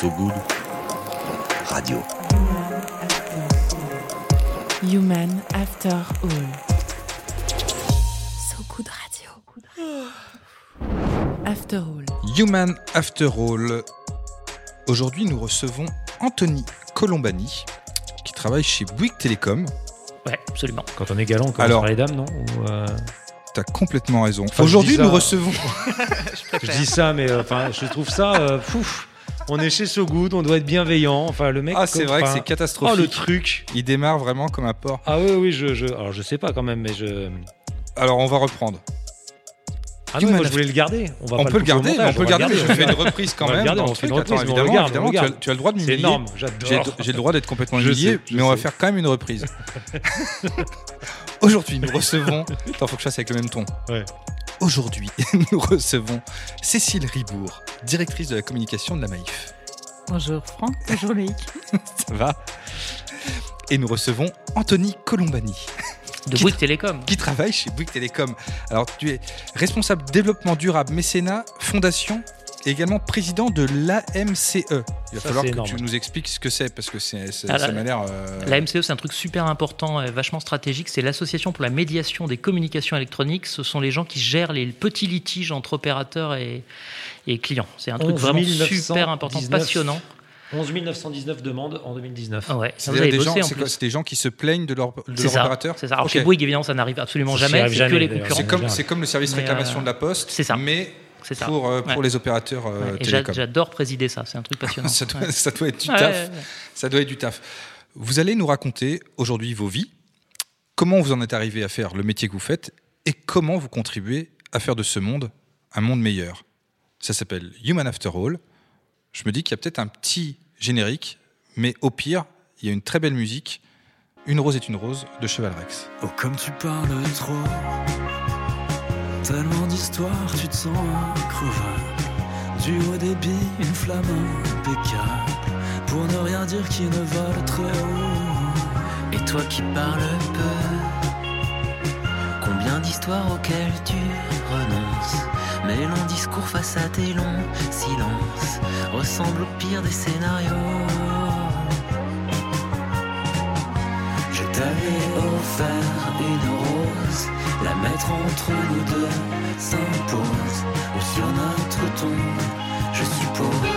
So Good Radio. Human After All. So Good Radio. After All. Human After All. Aujourd'hui, nous recevons Anthony Colombani, qui travaille chez Bouygues Télécom. Ouais, absolument. Quand on est galant, on commence Alors- par les dames, non Ou, euh, T'as complètement raison. Enfin, Aujourd'hui, nous recevons. Je dis ça, mais euh, enfin, je trouve ça. euh, pouf. On est chez So Good, on doit être bienveillant. Enfin, le mec. Ah, c'est vrai que c'est catastrophique. Oh, le truc. Il démarre vraiment comme un porc. Ah oui, oui, je, je, alors je sais pas quand même, mais je. Alors, on va reprendre. Ah non, moi je voulais le garder. On, va On pas peut le garder, montage, on peut le garder, mais je fais une reprise quand même. on fait une reprise, on regarde, évidemment, tu as- regarde. tu as le droit de C'est m'humilier. énorme, J'ai j'adore. j'ai le droit d'être complètement humilié, sais, mais on va faire quand même une reprise. Aujourd'hui, nous recevons. Attends, faut que je fasse avec le même ton. Ouais. Aujourd'hui, nous recevons Cécile Ribourg, directrice de la communication de la Maïf. Bonjour Franck, bonjour Loïc. Ça va? Et nous recevons Anthony Colombani, De Qui- Bouygues Télécom. qui travaille chez Bouygues Télécom. Alors, tu es responsable développement durable, mécénat, fondation et également président de l'AMCE. Il va Ça, falloir que énorme. tu nous expliques ce que c'est, parce que c'est, c'est- Ah, ça la- m'a l'air... euh, c'est un truc super important, et vachement stratégique. C'est l'association pour la médiation des communications électroniques. Ce sont les gens qui gèrent les petits litiges entre opérateurs et, et clients. C'est un truc 11 vraiment 919. super important, passionnant. 11 919 demandes en 2019. Ah ouais, ça, vous C'est-à-dire avez des bossé gens, en c'est plus. quoi C'est des gens qui se plaignent de leur, de C'est leur ça. opérateur C'est ça. Alors Ok. chez Bouygues, évidemment, ça n'arrive absolument jamais. C'est jamais, que les d'ailleurs. concurrents. C'est en comme, général. c'est comme le service Mais, réclamation euh, de la Poste, c'est ça. mais ça. pour, euh, pour Ouais. les opérateurs euh, Ouais. J'adore présider ça. C'est un truc passionnant. ça, doit, Ouais. ça doit être du Ouais, taf. ouais, ouais. Ça doit être du taf. Vous allez nous raconter aujourd'hui vos vies, comment vous en êtes arrivé à faire le métier que vous faites et comment vous contribuez à faire de ce monde un monde meilleur. Ça s'appelle Human After All. Je me dis qu'il y a peut-être un petit générique, mais au pire, il y a une très belle musique. Une rose est une rose de Cheval Rex. Oh comme tu parles trop Tellement d'histoires, tu te sens increvable Du haut débit, une flamme impeccable. Pour ne rien dire qui ne vole très haut Et toi qui parles peu. Combien d'histoires auxquelles tu renonces. Mes longs discours face à tes longs silences. Ressemblent au pire des scénarios t'avais offert une rose, la mettre entre nous deux s'impose, ou sur notre tombe, je suppose.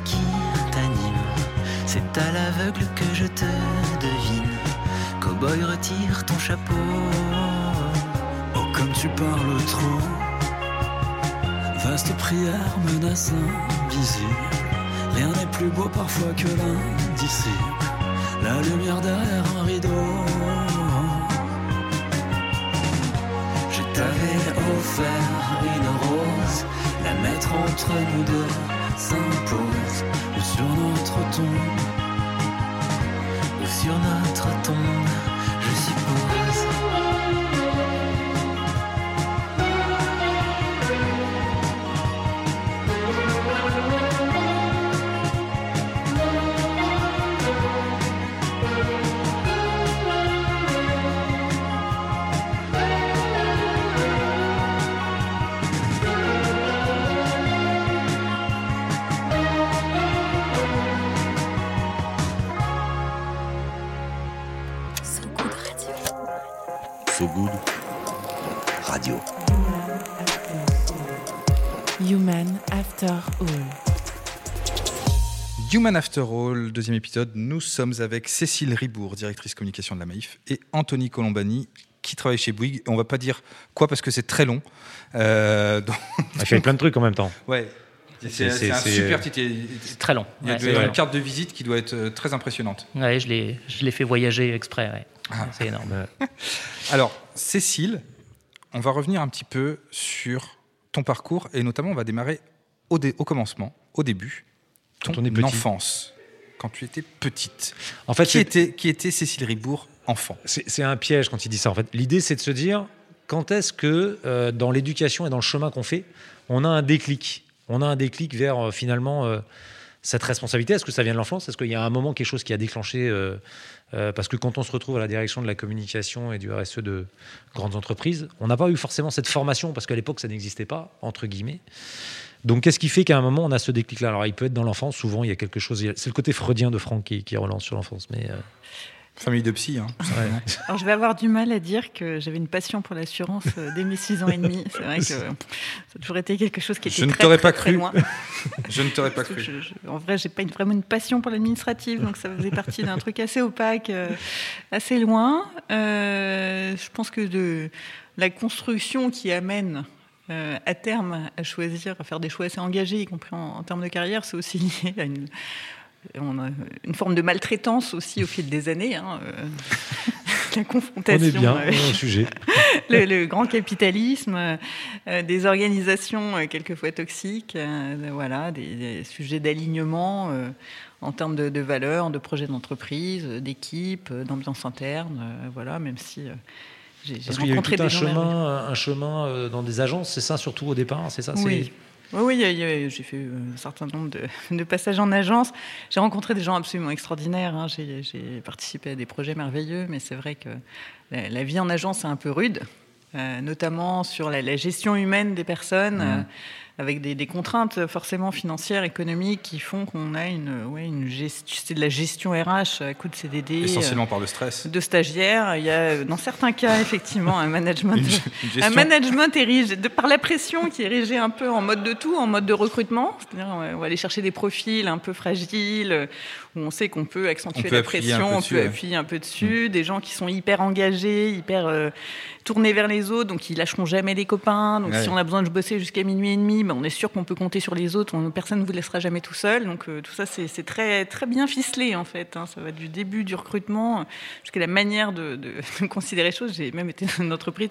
Qui t'anime. C'est à l'aveugle que je te devine. Cowboy, retire ton chapeau. Oh, comme tu parles trop. Vaste prière, menace invisible. Rien n'est plus beau parfois que l'indicible. La lumière derrière un rideau. Je t'avais offert une rose, la mettre entre nous deux s'impose, ou sur notre tombe, ou sur notre tombe, Human After All, deuxième épisode. Nous sommes avec Cécile Ribourg, directrice communication de la Maïf, et Anthony Colombani, qui travaille chez Bouygues. On va pas dire quoi parce que c'est très long. Euh, donc- Il fait plein de trucs en même temps. ouais. C'est un super titre. C'est très long. Il y a Ouais, une long. carte de visite qui doit être euh, très impressionnante. Ouais, je l'ai, je l'ai fait voyager exprès. ouais. Ah. C'est énorme. Alors, Cécile, on va revenir un petit peu sur ton parcours et notamment on va démarrer au, dé- au commencement, au début, ton Quand on est petit. enfance. quand tu étais petite En fait, qui était, qui était Cécile Ribourg, enfant C'est un piège quand il dit ça. En fait, l'idée, c'est de se dire quand est-ce que euh, dans l'éducation et dans le chemin qu'on fait, on a un déclic? On a un déclic vers euh, finalement euh, cette responsabilité? Est-ce que ça vient de l'enfance? Est-ce qu'il y a un moment quelque chose qui a déclenché Parce que quand on se retrouve à la direction de la communication et du RSE de grandes entreprises, on n'a pas eu forcément cette formation parce qu'à l'époque ça n'existait pas entre guillemets. Donc, qu'est-ce qui fait qu'à un moment on a ce déclic-là? Alors, il peut être dans l'enfance. Souvent, il y a quelque chose. C'est le côté freudien de Franck qui, qui relance sur l'enfance, mais euh, Famille de psy. Hein. ouais. Alors, je vais avoir du mal à dire que j'avais une passion pour l'assurance euh, dès mes 6 ans et demi. C'est vrai que ça a toujours été quelque chose qui était Je ne très, pas très cru. loin. Je ne t'aurais pas cru. que je- je- en vrai, j'ai pas une- vraiment une passion pour l'administratif, donc ça faisait partie d'un truc assez opaque, euh, assez loin. Euh, je pense que de la construction qui amène euh, à terme à choisir, à faire des choix assez engagés, y compris en, en termes de carrière, c'est aussi lié à une, on a une forme de maltraitance aussi au fil des années. hein, euh, la on confrontation est bien avec- on est au sujet. le, le grand capitalisme, euh, euh, des organisations euh, quelquefois toxiques, euh, voilà, des, des sujets d'alignement euh, en termes de, de valeurs, de projets d'entreprise, euh, d'équipe, euh, d'ambiance interne, euh, voilà, même si euh, j'ai Parce qu'il y a eu tout un des gens merveilleux. chemin, un chemin euh, dans des agences, c'est ça surtout au départ, c'est ça c'est- Oui. Oui, j'ai fait euh, un certain nombre de, de passages en agence. J'ai rencontré des gens absolument extraordinaires. hein. J'ai j'ai participé à des projets merveilleux, mais c'est vrai que la, la vie en agence est un peu rude, euh, notamment sur la, la gestion humaine des personnes, euh, avec des, des contraintes forcément financières, économiques, qui font qu'on a une, ouais, une gestion, c'est de la gestion RH à coup de CDD. euh, Essentiellement par le stress. de stagiaires, il y a dans certains cas effectivement un management, un management érigé de par la pression qui est érigée un peu en mode de tout, en mode de recrutement. C'est-à-dire on va aller chercher des profils un peu fragiles euh, où on sait qu'on peut accentuer peut la pression, on dessus, peut ouais. appuyer un peu dessus, des gens qui sont hyper engagés, hyper euh, tournés vers les autres, donc ils lâcheront jamais les copains. Donc Ouais. si on a besoin de bosser jusqu'à minuit et demi, on est sûr qu'on peut compter sur les autres. On- personne ne vous laissera jamais tout seul. Donc euh, tout ça c'est très très bien ficelé en fait. hein. Ça va du début du recrutement jusqu'à la manière de, de- de considérer les choses. J'ai même été dans une entreprise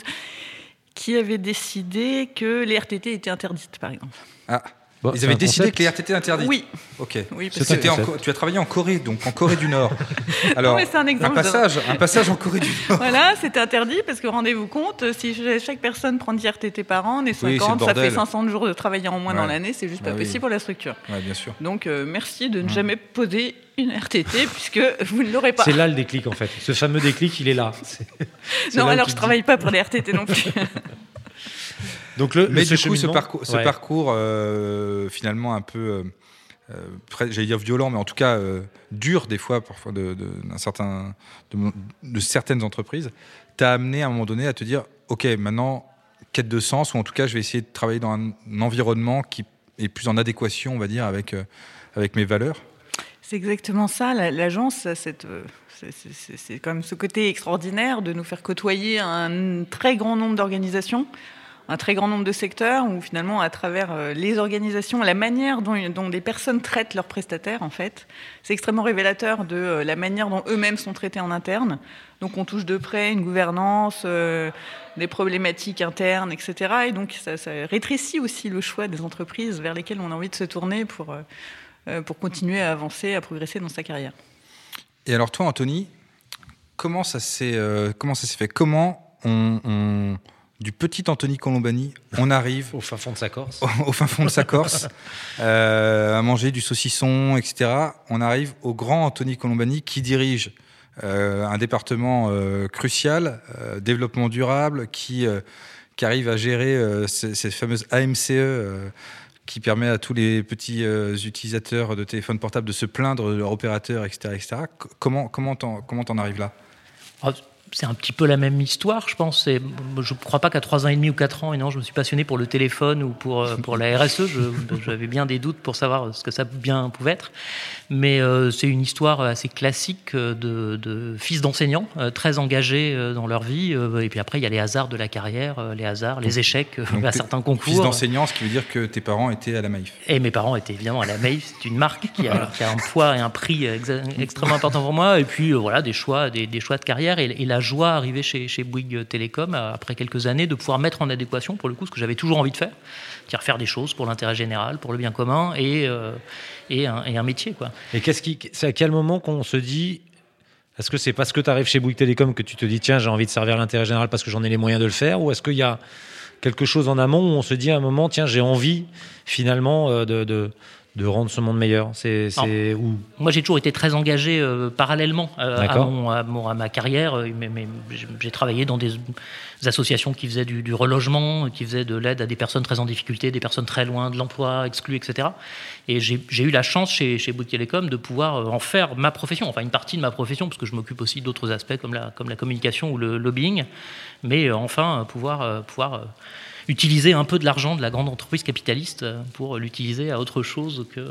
qui avait décidé que les RTT étaient interdites, par exemple. Ah, Bon, ils avaient un décidé concept. que les RTT interdits. Oui, Ok. oui, parce un que en tu as travaillé en Corée, donc en Corée du Nord. Alors, mais c'est un exemple de- passage, un passage en Corée du Nord. Voilà, c'était interdit parce que rendez-vous compte, si chaque personne prend 10 RTT par an, on est Oui, c'est 50, le ça fait bordel. 500 jours de travailler en moins dans l'année, c'est juste Bah pas oui. possible pour la structure. Ouais, bien sûr. Donc euh, merci de ne jamais poser une RTT puisque vous ne l'aurez pas. C'est là le déclic en fait. Ce fameux déclic, il est là. Non, là alors je te travaille pas pour les RTT non plus. Donc le, Mais du coup, ce parcours, ce Ouais. parcours euh, finalement un peu, euh, euh, j'allais dire violent, mais en tout cas euh, dur des fois, parfois de, de- d'un certain, de, de certaines entreprises, t'a amené à un moment donné à te dire, ok, maintenant quête de sens, ou en tout cas, je vais essayer de travailler dans un, un environnement qui est plus en adéquation, on va dire, avec euh, avec mes valeurs. C'est exactement ça. la- L'agence, a cette, euh, c'est- c'est- c'est c'est quand même ce côté extraordinaire de nous faire côtoyer un très grand nombre d'organisations, un très grand nombre de secteurs, où finalement, à travers euh, les organisations, la manière dont, dont des personnes traitent leurs prestataires, en fait, c'est extrêmement révélateur de euh, la manière dont eux-mêmes sont traités en interne. Donc, on touche de près une gouvernance, euh, des problématiques internes, etc. Et donc, ça, rétrécit aussi le choix des entreprises vers lesquelles on a envie de se tourner pour pour continuer à avancer, à progresser dans sa carrière. Et alors toi, Anthony, comment ça s'est fait? Comment on- du petit Anthony Colombani, on arrive Au fin fond de sa Corse. au, fin fond de sa Corse, euh, à manger du saucisson, etc. On arrive au grand Anthony Colombani qui dirige euh, un département euh, crucial, développement durable, qui, qui arrive à gérer ces, ces fameuses AMCE. qui permet à tous les petits euh, utilisateurs de téléphones portables de se plaindre de leur opérateur, etc. etc. Comment comment t'en comment t'en arrives là? Ah, C'est un petit peu la même histoire, je pense. Je ne crois pas qu'à 3 ans et demi ou 4 ans, et non, je me suis passionné pour le téléphone ou pour, euh, pour la RSE. J'avais bien des doutes pour savoir ce que ça bien pouvait être. Mais euh, c'est une histoire assez classique euh, de, de fils d'enseignants, euh, très engagés euh, dans leur vie. et puis après, il y a les hasards de la carrière, les hasards, les échecs à certains Fils concours. d'enseignant, ce qui veut dire que tes parents étaient à la Maïf. Et mes parents étaient évidemment à la Maïf, c'est une marque qui a, qui a un poids et un prix extrêmement important pour moi. Et puis voilà, des choix, des, des choix de carrière. Et, et la- joie, arrivé chez, chez Bouygues Télécom, après quelques années, de pouvoir mettre en adéquation, pour le coup, ce que j'avais toujours envie de faire, c'est-à-dire faire des choses pour l'intérêt général, pour le bien commun, et, un, et un métier. Quoi. Et qu'est-ce c'est à quel moment qu'on se dit est-ce que c'est parce que tu arrives chez Bouygues Télécom que tu te dis tiens j'ai envie de servir l'intérêt général parce que j'en ai les moyens de le faire ou est-ce qu'il y a quelque chose en amont où on se dit à un moment tiens j'ai envie finalement de, de, de rendre ce monde meilleur C'est où? Moi, j'ai toujours été très engagé euh, parallèlement euh, à, mon, à, mon, à, ma carrière. Euh, mais, mais j'ai travaillé dans des, associations qui faisaient du, du relogement, qui faisaient de l'aide à des personnes très en difficulté, des personnes très loin de l'emploi, exclues, etc. Et j'ai eu la chance chez, chez Bouygues Télécom de pouvoir en faire ma profession, enfin une partie de ma profession, parce que je m'occupe aussi d'autres aspects comme la, comme la communication ou le lobbying. Mais enfin, pouvoir, pouvoir utiliser un peu de l'argent de la grande entreprise capitaliste euh, pour l'utiliser à autre chose que.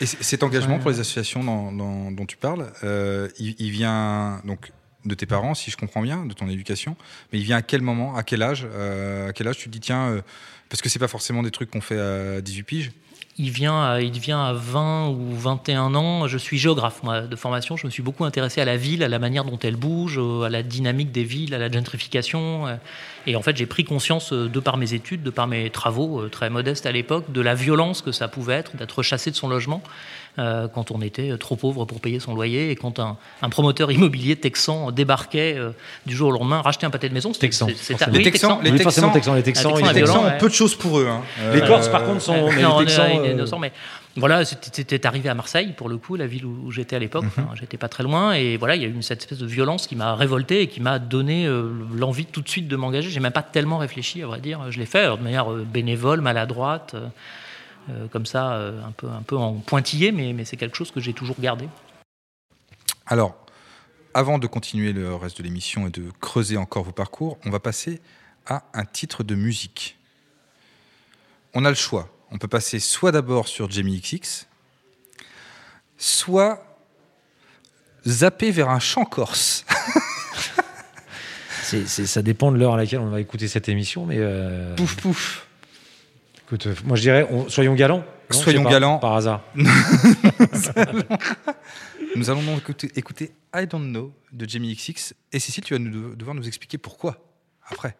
Et cet engagement pour les associations dont tu parles, euh, il, vient donc de tes parents, si je comprends bien, de ton éducation, mais il vient à quel moment, à quel âge, euh, à quel âge tu te dis tiens, parce que c'est pas forcément des trucs qu'on fait à 18 piges il vient, à, il vient à 20 ou 21 ans. Je suis géographe, moi, de formation. Je me suis beaucoup intéressé à la ville, à la manière dont elle bouge, à la dynamique des villes, à la gentrification. Et en fait, j'ai pris conscience, euh, de par mes études, de par mes travaux euh, très modestes à l'époque, de la violence que ça pouvait être d'être chassé de son logement euh, quand on était trop pauvre pour payer son loyer et quand un, promoteur immobilier texan débarquait du jour au lendemain, racheter un pâté de maison. Texan. les Texans, les Texans, les Texans, les Texans, ont peu de choses pour eux. Hein. Les Corses, par contre, sont. Non, les Texans, mais voilà, c'était arrivé à Marseille, pour le coup, la ville où, j'étais à l'époque. Mhm. J'étais pas très loin. Et voilà, il y a eu cette espèce de violence qui m'a révolté et qui m'a donné euh, l'envie tout de suite de m'engager. J'ai même pas tellement réfléchi, à vrai dire. Je l'ai fait de manière euh, bénévole, maladroite, euh, comme ça, un, peu, un peu en pointillé, mais, mais c'est quelque chose que j'ai toujours gardé. Alors, avant de continuer le reste de l'émission et de creuser encore vos parcours, on va passer à un titre de musique. On a le choix on peut passer soit d'abord sur Jamie XX, soit zapper vers un chant corse. ça dépend de l'heure à laquelle on va écouter cette émission, mais. Euh, pouf pouf. Écoute, euh, moi je dirais, soyons galants. soyons galants. Par hasard. nous allons donc écouter, écouter, I Don't Know de Jamie XX. Et Cécile, tu vas nous, devoir nous expliquer pourquoi après.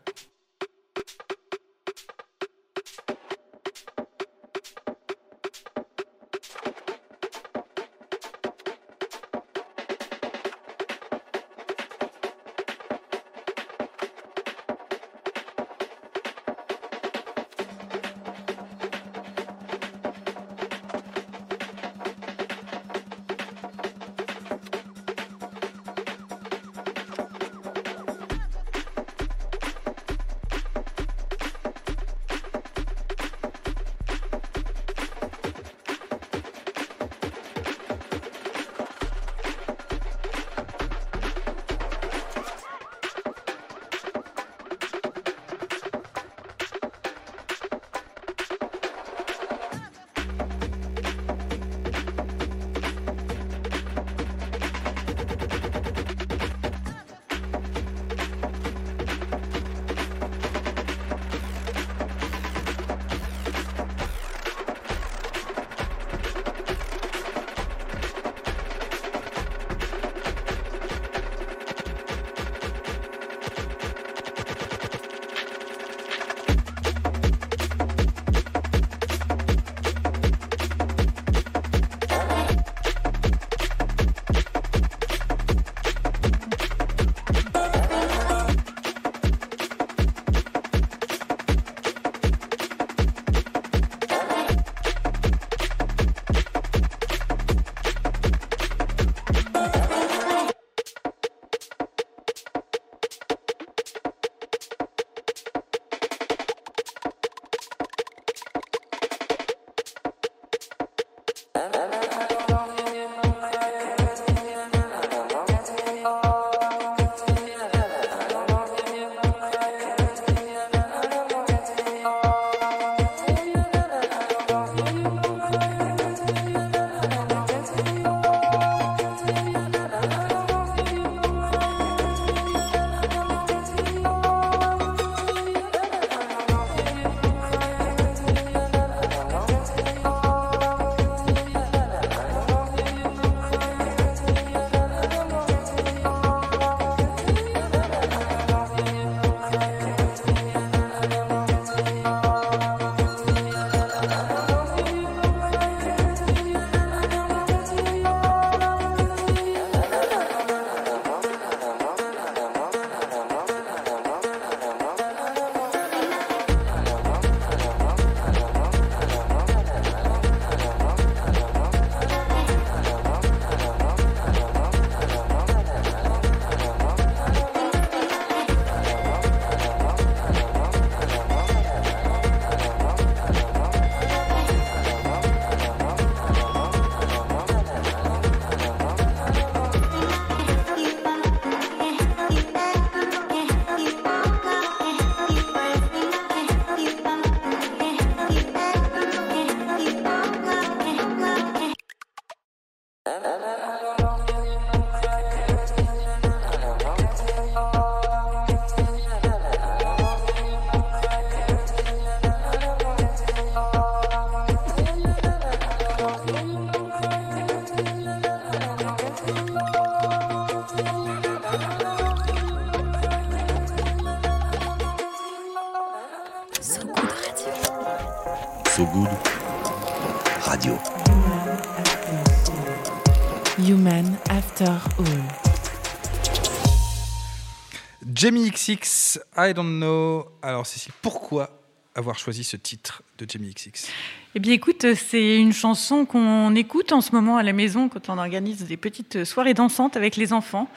Jamie XX, I don't know. Alors Cécile, pourquoi avoir choisi ce titre de Jamie XX Eh bien, écoute, c'est une chanson qu'on écoute en ce moment à la maison quand on organise des petites soirées dansantes avec les enfants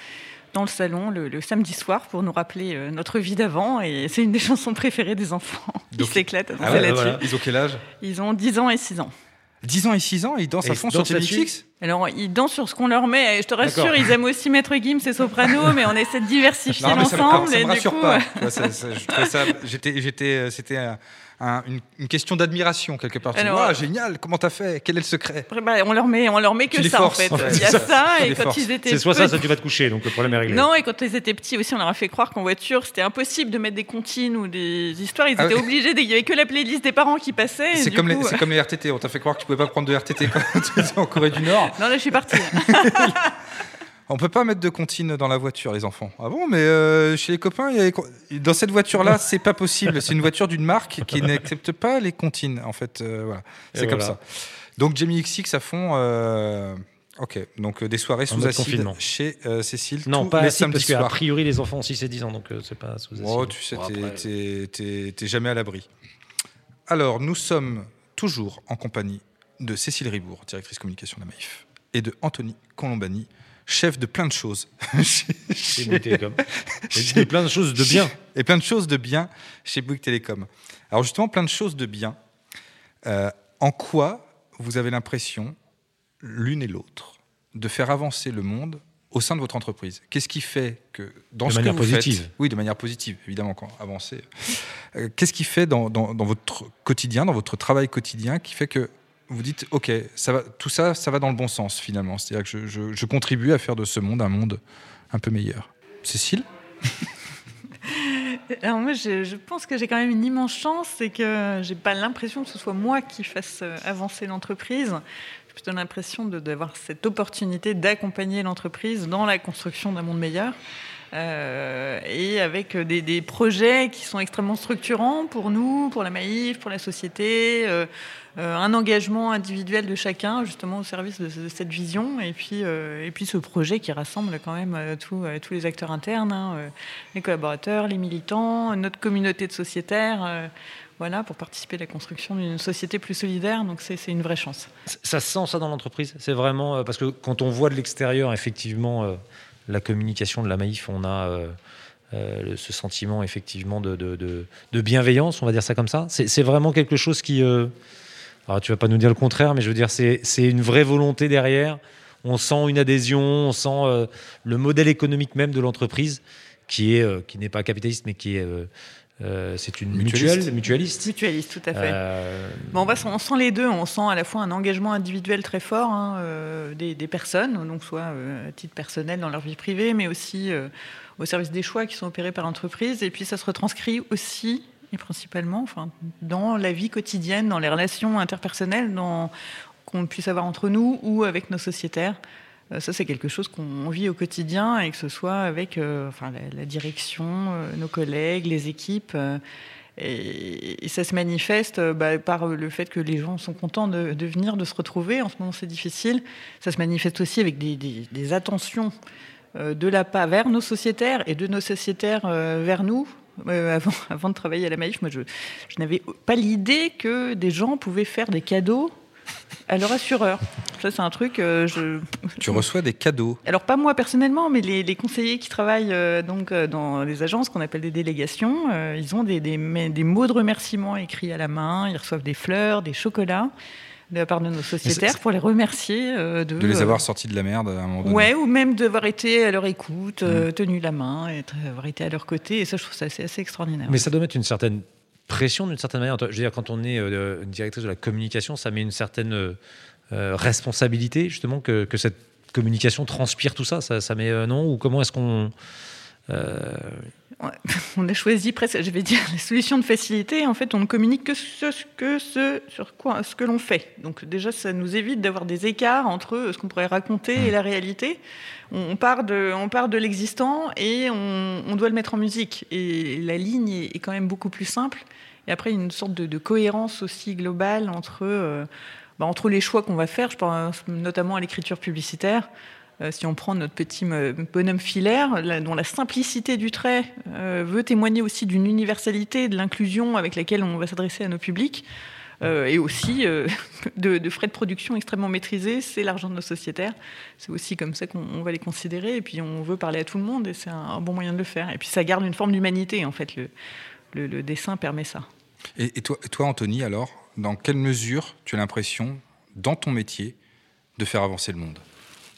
dans le salon le, le samedi soir pour nous rappeler euh, notre vie d'avant. Et c'est une des chansons préférées des enfants. Ils s'éclatent à danser Ah ouais, là-dessus. voilà. Ils ont quel âge? Ils ont 10 ans et 6 ans. 10 ans et 6 ans, ils dansent Et à fond sur XX Alors, ils dansent sur ce qu'on leur met. Et je te rassure, ils aiment aussi Maître Gims et Soprano, mais on essaie de diversifier ça, me- l'ensemble. ça et me rassure coup, pas. j'étais, c'était un- un- une, une question d'admiration quelque part. Tu dis, Alors, euh, génial, comment t'as fait? Quel est le secret? Bah, on leur met, on leur met que ça forces, en fait. en fait, Il y a ça, et quand forces. ils étaient C'est soit ça, soit tu vas te coucher, donc le problème est réglé. Non, et quand ils étaient petits aussi, on leur a fait croire qu'en voiture, c'était impossible de mettre des comptines ou des histoires. Ils Ah étaient oui. obligés, il y avait que la playlist des parents qui passait. c'est comme, les, coup, c'est comme les RTT. On t'a fait croire que tu pouvais pas prendre de RTT quand tu étais en Corée du Nord. Non, là, je suis partie. On peut pas mettre de comptine dans la voiture, les enfants. Ah bon, mais euh, chez les copains, il y a les- dans cette voiture-là, c'est pas possible. C'est une voiture d'une marque qui n'accepte pas les comptines. En fait, euh, voilà, c'est comme voilà. ça. Donc Jamie XX à fond. euh, Ok, donc euh, des soirées sous acide chez euh, Cécile. Non, tous pas les acide, samedis parce priori, les enfants ont 6 et 10 ans, donc euh, c'est pas sous Oh, acide. tu sais, Bon, t'es- après, jamais à l'abri. Alors, nous sommes toujours en compagnie de Cécile Ribourg, directrice communication de la Maïf, et de Anthony Colombani, chef de plein de choses. chez- Bouygues Télécom. Et plein de choses de bien. Et plein de choses de bien chez Bouygues Télécom. Alors, justement, plein de choses de bien. Euh, en quoi vous avez l'impression, l'une et l'autre, de faire avancer le monde au sein de votre entreprise? Qu'est-ce qui fait que dans De ce manière que vous positive. faites, oui, de manière positive, évidemment, quand avancer. euh, Qu'est-ce qui fait dans, dans- dans votre quotidien, dans votre travail quotidien, qui fait que vous dites, ok, ça va, tout ça, ça va dans le bon sens finalement. C'est-à-dire que je, contribue à faire de ce monde un monde un peu meilleur. Cécile? Alors moi, je, pense que j'ai quand même une immense chance, c'est que j'ai pas l'impression que ce soit moi qui fasse euh, avancer l'entreprise. J'ai plutôt l'impression d'avoir cette opportunité d'accompagner l'entreprise dans la construction d'un monde meilleur. Euh, et avec des, des projets qui sont extrêmement structurants pour nous, pour la Maïf, pour la société, euh, euh, un engagement individuel de chacun justement au service de, cette vision, et puis, euh, et puis ce projet qui rassemble quand même euh, tous euh, les acteurs internes, hein, euh, les collaborateurs, les militants, notre communauté de sociétaires, euh, voilà, pour participer à la construction d'une société plus solidaire. Donc c'est une vraie chance. Ça se sent ça dans l'entreprise? C'est vraiment. euh, parce que quand on voit de l'extérieur, effectivement, euh, la communication de la Maïf, on a. euh, euh, ce sentiment effectivement de, bienveillance, on va dire ça comme ça. C'est vraiment quelque chose qui, euh, alors tu vas pas nous dire le contraire, mais je veux dire c'est une vraie volonté derrière. On sent une adhésion, on sent le modèle économique même de l'entreprise qui est qui n'est pas capitaliste, mais qui est euh, c'est une Mutualiste. mutuelle, mutualiste. Mutualiste, tout à fait. Euh, Bon, on, va, on sent les deux. On sent à la fois un engagement individuel très fort hein, euh, des, des personnes, donc soit euh, à titre personnel dans leur vie privée, mais aussi euh, au service des choix qui sont opérés par l'entreprise. Et puis ça se retranscrit aussi et principalement enfin, dans la vie quotidienne, dans les relations interpersonnelles qu'on puisse avoir entre nous ou avec nos sociétaires. Euh, Ça, c'est quelque chose qu'on vit au quotidien et que ce soit avec euh, enfin, la, direction, euh, nos collègues, les équipes. et, ça se manifeste bah, par le fait que les gens sont contents de, venir, de se retrouver. En ce moment, c'est difficile. Ça se manifeste aussi avec des, attentions de la part vers nos sociétaires et de nos sociétaires vers nous. Avant, de travailler à la Maïf, moi, je n'avais pas l'idée que des gens pouvaient faire des cadeaux à leur assureur. Ça, c'est un truc. euh, je, Tu reçois des cadeaux. alors pas moi personnellement, mais les, les conseillers qui travaillent euh, donc euh, dans les agences qu'on appelle des délégations, euh, ils ont des, des, mots de remerciement écrits à la main, ils reçoivent des fleurs, des chocolats de la part de nos sociétaires pour les remercier euh, de, De les euh, avoir sortis de la merde à un moment donné. Ouais, ou même d'avoir été à leur écoute, euh, tenu la main, et avoir été à leur côté. Et ça, je trouve ça assez, assez extraordinaire. Mais ça doit mettre une certaine pression d'une certaine manière. Je veux dire, quand on est euh, une directrice de la communication, ça met une certaine euh, euh, responsabilité, justement, que, cette communication transpire tout ça. Ça, met non Ou comment est-ce qu'on. on a choisi presque, je vais dire, la solution de facilité. En fait, on ne communique que ce que ce sur quoi ce que l'on fait. Donc déjà, ça nous évite d'avoir des écarts entre ce qu'on pourrait raconter et la réalité. On part de, on part de l'existant et on, on doit le mettre en musique. Et la ligne est, est quand même beaucoup plus simple. Et après, une sorte de, de cohérence aussi globale entre, euh, bah, entre les choix qu'on va faire. Je pense notamment à l'écriture publicitaire. Euh, si on prend notre petit me- bonhomme filaire, la- dont la simplicité du trait euh, veut témoigner aussi d'une universalité, de l'inclusion avec laquelle on va s'adresser à nos publics, euh, et aussi euh, de, frais de production extrêmement maîtrisés, c'est l'argent de nos sociétaires. C'est aussi comme ça qu'on on va les considérer, et puis on veut parler à tout le monde, et c'est un, bon moyen de le faire. Et puis ça garde une forme d'humanité, en fait, le, dessin permet ça. Et, toi, et toi, Anthony, alors, dans quelle mesure tu as l'impression, dans ton métier, de faire avancer le monde?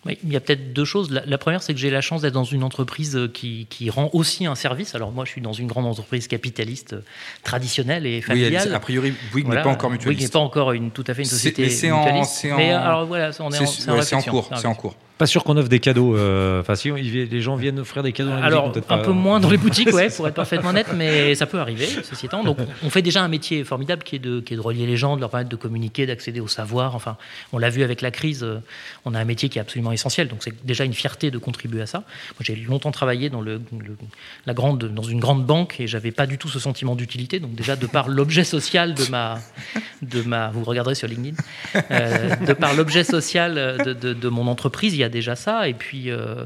Oui, il y a peut-être deux choses. La, la première, c'est que j'ai la chance d'être dans une entreprise euh, qui, qui rend aussi un service. Alors moi, je suis dans une grande entreprise capitaliste euh, traditionnelle et Oui, familiale. elle- a priori, Bouygues Voilà. n'est pas encore Bouygues mutualiste. n'est pas encore une, tout à fait une société mais c'est en- mutualiste. c'est en- Mais alors voilà, on est, en, C'est c'est en ouais, c'est en réflexion, cours, c'est en cours. Pas sûr qu'on offre des cadeaux. euh, Enfin, si on- les gens viennent offrir des cadeaux dans les Alors, boutiques, peut-être un pas. peu moins dans les boutiques, ouais, pour être parfaitement honnête, mais ça peut arriver, ceci étant. Donc, on fait déjà un métier formidable qui est de, qui est de relier les gens, de leur permettre de communiquer, d'accéder au savoir. Enfin, on l'a vu avec la crise, euh, on a un métier qui est absolument essentiel. Donc, c'est déjà une fierté de contribuer à ça. Moi, j'ai longtemps travaillé dans, le, le- la grande, dans une grande banque et j'avais pas du tout ce sentiment d'utilité. Donc, déjà, de par l'objet social de ma, de ma. Vous regarderez sur LinkedIn. Euh, de par l'objet social de, de- de mon entreprise, il y a déjà ça. Et puis. euh,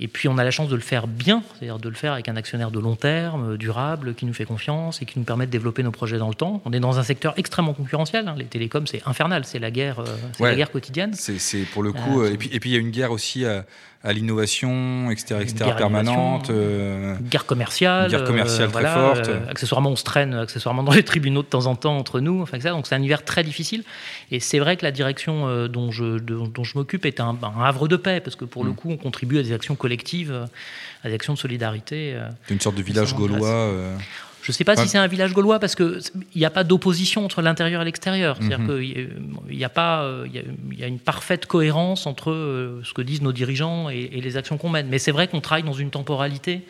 et puis on a la chance de le faire bien, c'est-à-dire de le faire avec un actionnaire de long terme, euh, durable, qui nous fait confiance et qui nous permet de développer nos projets dans le temps. On est dans un secteur extrêmement concurrentiel. hein. Les télécoms, c'est infernal, c'est la guerre, euh, c'est Ouais. la guerre quotidienne. C'est pour le coup. Euh, et puis et puis il y a une guerre aussi à, à l'innovation, etc., etc., permanente. euh, Guerre commerciale. Guerre commerciale euh, très voilà, forte. euh, accessoirement, on se traîne accessoirement dans les tribunaux de temps en temps entre nous. Enfin, ça, donc c'est un univers très difficile. Et c'est vrai que la direction euh, dont je, de- dont je m'occupe est un, un havre de paix, parce que pour le Mm. coup, on contribue à des actions collectives, à des actions de solidarité. une sorte de village gaulois. Je ne sais pas Ouais. si c'est un village gaulois parce qu'il n'y a pas d'opposition entre l'intérieur et l'extérieur. C'est-à-dire Mhm. qu'il y a pas, euh, il y a- il y a une parfaite cohérence entre euh, ce que disent nos dirigeants et, et les actions qu'on mène. Mais c'est vrai qu'on travaille dans une temporalité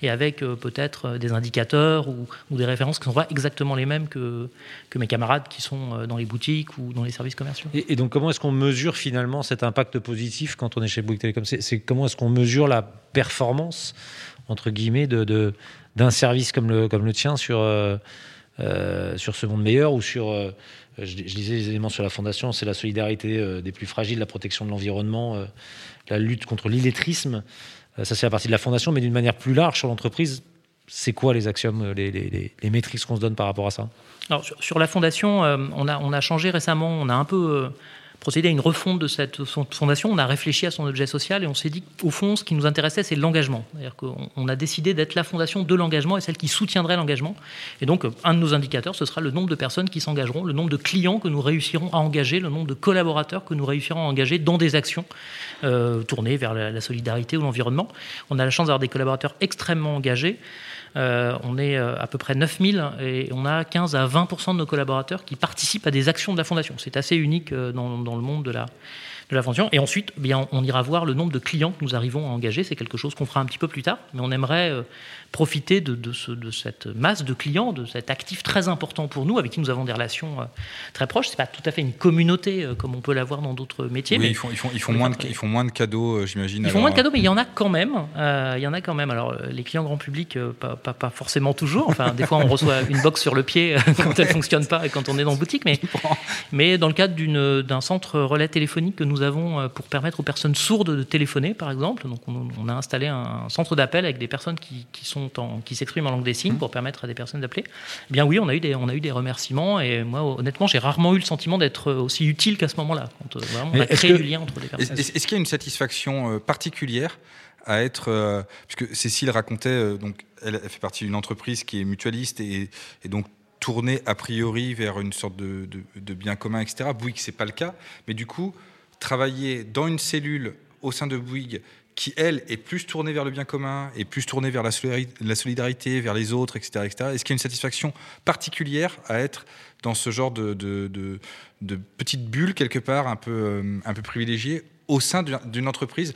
et avec euh, peut-être des indicateurs ou, ou des références qui ne sont pas exactement les mêmes que, que mes camarades qui sont dans les boutiques ou dans les services commerciaux. Et, et donc, comment est-ce qu'on mesure finalement cet impact positif quand on est chez Bouygues Télécom? C'est c'est comment est-ce qu'on mesure la performance entre guillemets de de- d'un service comme le comme le tien sur euh, euh, sur ce monde meilleur ou sur euh, je, lisais les éléments sur la fondation, c'est la solidarité des plus fragiles, la protection de l'environnement, la lutte contre l'illettrisme. Ça, c'est la partie de la fondation, mais d'une manière plus large sur l'entreprise, c'est quoi les axiomes, les, les, les, qu'on se donne par rapport à ça? Alors, sur, la fondation, on, a, on a changé récemment, on a un peu procédé à une refonte de cette fondation, on a réfléchi à son objet social et on s'est dit qu'au fond, ce qui nous intéressait, c'est l'engagement. C'est-à-dire qu'on on a décidé d'être la fondation de l'engagement et celle qui soutiendrait l'engagement. Et donc, euh, un de nos indicateurs, ce sera le nombre de personnes qui s'engageront, le nombre de clients que nous réussirons à engager, le nombre de collaborateurs que nous réussirons à engager dans des actions euh, tournées vers la solidarité ou l'environnement. On a la chance d'avoir des collaborateurs extrêmement engagés. Euh, on est euh, à peu près 9000 et on a 15 à 20% de nos collaborateurs qui participent à des actions de la Fondation. C'est assez unique euh, dans, dans le monde de la, de la Fondation. Et ensuite, eh bien, on ira voir le nombre de clients que nous arrivons à engager. C'est quelque chose qu'on fera un petit peu plus tard, mais on aimerait euh, profiter de, de, ce- de cette masse de clients, de cet actif très important pour nous, avec qui nous avons des relations euh, très proches. C'est pas tout à fait une communauté euh, comme on peut l'avoir dans d'autres métiers, oui, mais ils font, ils font, ils font moins de, ils font moins de cadeaux, j'imagine. ils font alors, moins de cadeaux, mais il y en a quand même. Euh, il y en a quand même. Alors, les clients grand public, pas, pas- pas forcément toujours. Enfin, des fois, on reçoit une box sur le pied quand elle fonctionne pas et quand on est dans la boutique. Mais, mais dans le cadre d'un centre relais téléphonique que nous avons euh, pour permettre aux personnes sourdes de téléphoner, par exemple. Donc, on, on a installé un centre d'appel avec des personnes qui, qui sont en, qui s'expriment en langue des signes pour permettre à des personnes d'appeler. Eh bien, oui, on a eu des, on a eu des remerciements. Et moi, honnêtement, j'ai rarement eu le sentiment d'être aussi utile qu'à ce moment-là. Quand, euh, vraiment, on a est-ce créé que- du lien entre les personnes. est-ce qu'il y a une satisfaction euh, particulière à être, euh, puisque Cécile racontait, euh, donc elle, elle fait partie d'une entreprise qui est mutualiste et, et donc tournée a priori vers une sorte de, de- de bien commun, etc. Bouygues, c'est pas le cas, mais du coup, travailler dans une cellule au sein de Bouygues qui, elle, est plus tournée vers le bien commun et plus tournée vers la solidari- la solidarité, vers les autres, etc. etc. Est-ce qu'il y a une satisfaction particulière à être dans ce genre de, de, de- de petite bulle, quelque part, un peu, euh, un peu privilégiée, au sein d'une- entreprise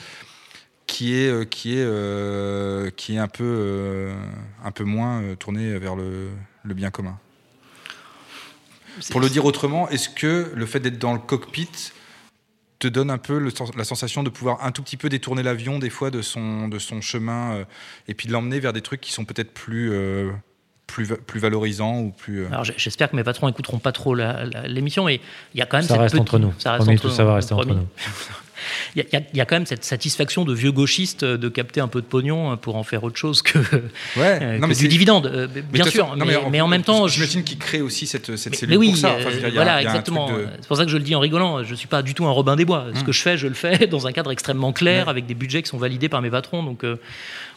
qui est, euh, qui est, euh, qui est un, peu, euh, un peu moins tournée vers le, le bien commun? Pour le dire autrement, est-ce que le fait d'être dans le cockpit te donne un peu le la sensation de pouvoir un tout petit peu détourner l'avion des fois de son, de son chemin euh, et puis de l'emmener vers des trucs qui sont peut-être plus, euh, plus, plus valorisant ou plus. euh, Alors j'espère que mes patrons écouteront pas trop l'émission, mais il y a quand même Ça cette reste petite- entre nous. Ça reste Promis, entre tout ça va nous, rester entre nous. Il y, a- y y quand même cette satisfaction de vieux gauchistes de capter un peu de pognon pour en faire autre chose que, Ouais, euh, non, que mais du dividende, euh, mais bien sûr. façon- non, mais, en- mais en même temps, je- j'imagine qu'ils créent aussi cette, cette cellule mais oui, pour ça. Enfin, je euh, dire, voilà, a exactement. de- C'est pour ça que je le dis en rigolant. Je suis pas du tout un Robin des Bois. Ce Mm. que je fais, je le fais dans un cadre extrêmement clair, avec des budgets qui sont validés par mes patrons. Donc euh,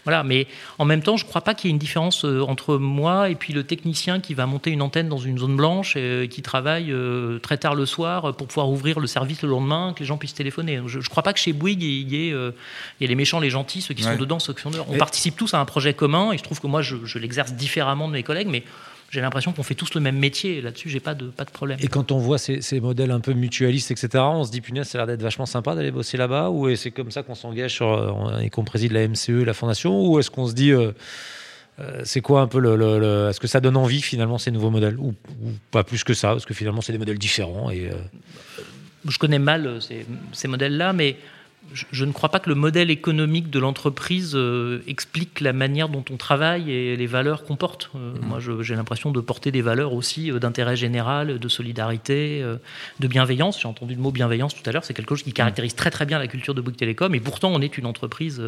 voilà. Mais en même temps, je crois pas qu'il y ait une différence euh, entre moi et puis le technicien qui va monter une antenne dans une zone blanche et qui travaille euh, très tard le soir pour pouvoir ouvrir le service le lendemain, que les gens puissent téléphoner. Je, je crois pas que chez Bouygues il y ait, euh, il y ait les méchants, les gentils, ceux qui Ouais. sont dedans, ceux qui sont dehors. On Et- participe tous à un projet commun et je trouve que moi je, je l'exerce différemment de mes collègues, mais j'ai l'impression qu'on fait tous le même métier. Là-dessus, j'ai pas de pas de problème. Et quand on voit ces, ces modèles un peu mutualistes, etc., on se dit, punaise, ça a l'air d'être vachement sympa d'aller bosser là-bas Ou c'est comme ça qu'on s'engage sur, euh, et qu'on préside la MCE, la fondation Ou est-ce qu'on se dit, euh, euh, c'est quoi un peu le. le- le- est-ce que ça donne envie finalement ces nouveaux modèles ou, ou pas plus que ça Parce que finalement, c'est des modèles différents. Et, euh, je connais mal ces, ces modèles-là, mais je, je ne crois pas que le modèle économique de l'entreprise euh, explique la manière dont on travaille et les valeurs qu'on porte. Euh, Moi, je- j'ai l'impression de porter des valeurs aussi euh, d'intérêt général, de solidarité, de bienveillance. J'ai entendu le mot bienveillance tout à l'heure. C'est quelque chose qui caractérise très très bien la culture de Bouygues Télécom. Et pourtant, on est une entreprise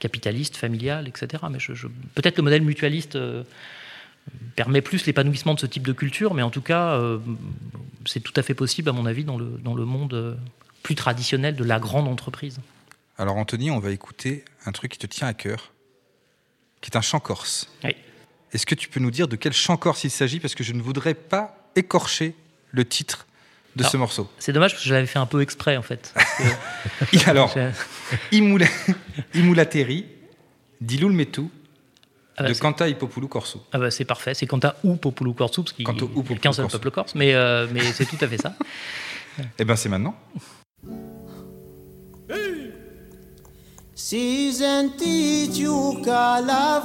capitaliste, familiale, etc. Mais je, je- peut-être le modèle mutualiste. permet plus l'épanouissement de ce type de culture, mais en tout cas, c'est tout à fait possible, à mon avis, dans le, dans le monde plus traditionnel de la grande entreprise. Alors, Anthony, on va écouter un truc qui te tient à cœur, qui est un chant corse. Oui. Est-ce que tu peux nous dire de quel chant corse il s'agit? Parce que je ne voudrais pas écorcher le titre de Alors, ce morceau. C'est dommage parce que je l'avais fait un peu exprès, en fait. Que Alors, Imula- Imulateri, Diloul Metu, ah bah, de c'est- Kanta Ipopoulou Corso. ah bah, c'est parfait. C'est Quanta ou Populu Corsu, parce qu'il n'y a Populu qu'un seul Corsu. peuple corse, mais, euh, mais c'est tout à fait ça. Eh ben, c'est maintenant. Si sentì giù la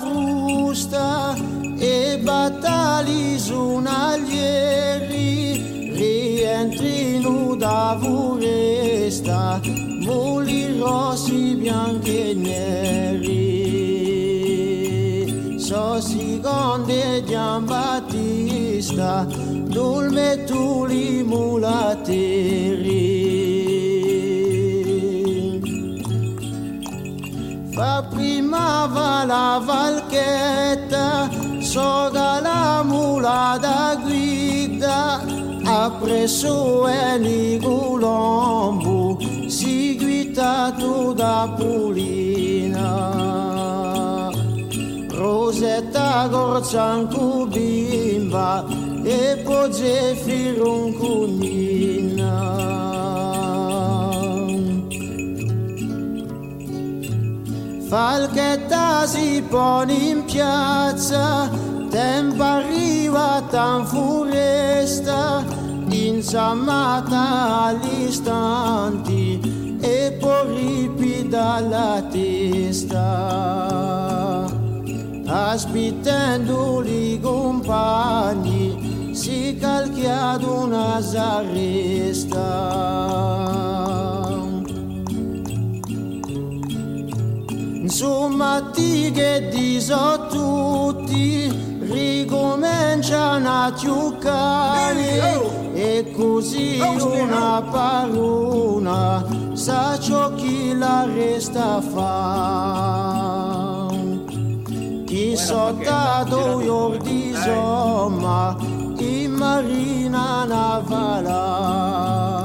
e battali su un aglieri, rientri nuda vuresta, muli rossi, bianchi e neri. So si gonde Giambattista, dolme tu li mulateri. lava la valchetta, soda la mula da guida, ha preso Eni Colombo, si guidato da Pulina. Rosetta Gorzanco cubimba e poi Zefirun cugnina. Falchetta si pone in piazza, tempo arriva tan foresta, insammata agli istanti e poi ripida la testa. Aspettando i compagni, si calchia ad una zarresta. su mattighe diso tutti ricominciano a ciuccare e così una parola sa ciò chi la resta fa. Chi so soldato io di somma in marina navalla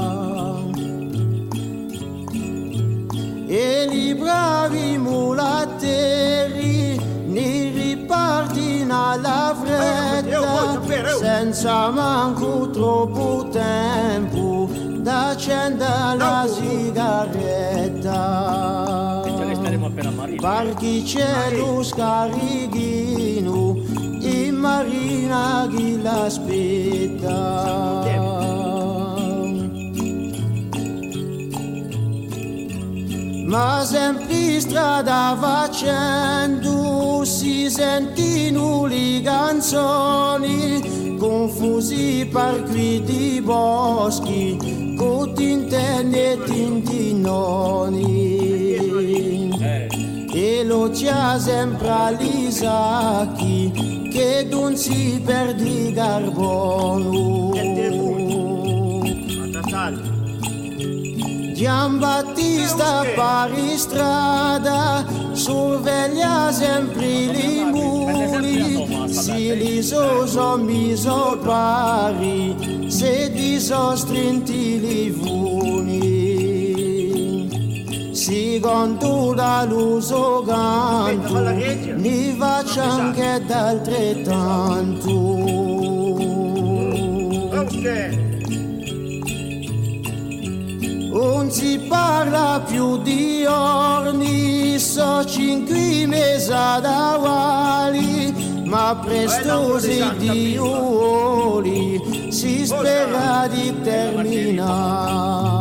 e i bravi mulatteri ne ripartino alla fretta senza manco troppo tempo da accendere la sigaretta. Parchi c'è lo scarichino in marina chi l'aspetta ma sempre strada facendo si sentono le canzoni confusi per di boschi con tintenne e tintinoni. E lo c'è sempre agli sacchi che non si perdi carbonio. Giambattista Paristrada sorveglia sempre i muri, si li sono miso pari, se di sostrinti li vuni. Si contura l'uso canto, ne faccia anche d'altrettanto. Okay. Non si parla più di orni, so cinque mesi davanti, ma presto si di uoli, si spera di terminare.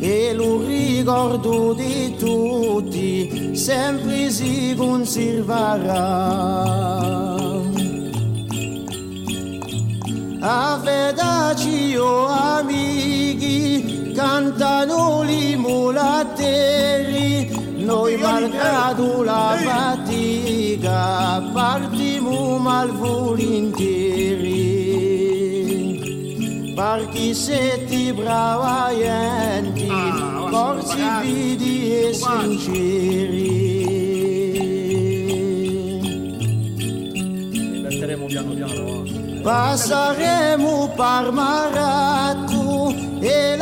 E lo ricordo di tutti, sempre si conserverà. Avedaci o amici, cantano i mulattieri, noi malgrado la fatica partiamo malvolentieri. Parchi seti bravaienti, corsi vidi e sinceri. Batteremo piano piano. Passeremo per e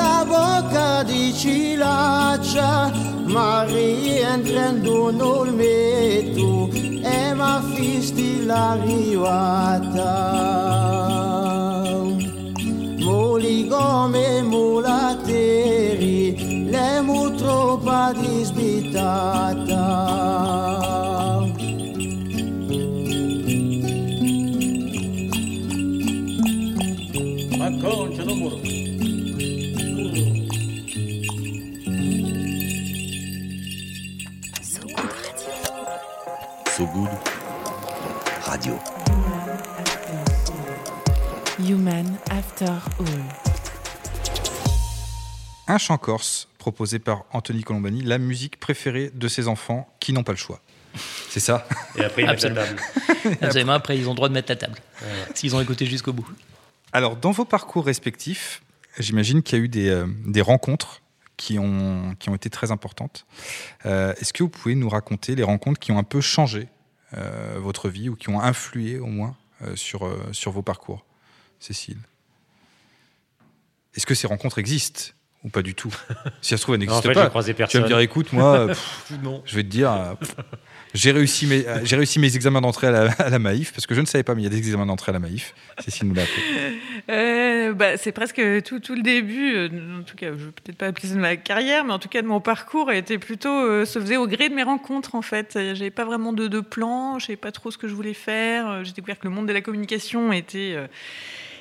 la bocca di Cilaccia, ma rientrando non metto e ma fisti l'arrivata. Moli come mulateri, le mu troppa disbitata. Un chant corse proposé par Anthony Colombani, la musique préférée de ses enfants qui n'ont pas le choix. C'est ça Et après, il met la table. Absolument, après, ils ont le droit de mettre la table. S'ils ont écouté jusqu'au bout. Alors, dans vos parcours respectifs, j'imagine qu'il y a eu des, euh, des rencontres qui ont, qui ont été très importantes. Euh, Est-ce que vous pouvez nous raconter les rencontres qui ont un peu changé euh, votre vie ou qui ont influé au moins euh, sur, euh, sur vos parcours, Cécile? Est-ce que ces rencontres existent ou pas du tout Si ça se trouve, elles en n'existent fait, pas. Tu vas me dire, écoute, moi, pff, non. je vais te dire, euh, pff, j'ai réussi, mes, euh, j'ai réussi mes examens d'entrée à la, à la Maïf, parce que je ne savais pas, mais il y a des examens d'entrée à la Maïf. Cécile nous l'a appris. Euh, bah, c'est presque tout, tout le début, euh, en tout cas, je ne vais peut-être pas appeler ça de ma carrière, mais en tout cas de mon parcours a été plutôt, euh, se faisait au gré de mes rencontres en fait. J'avais pas vraiment de, de plan, je savais pas trop ce que je voulais faire. J'ai découvert que le monde de la communication était, euh,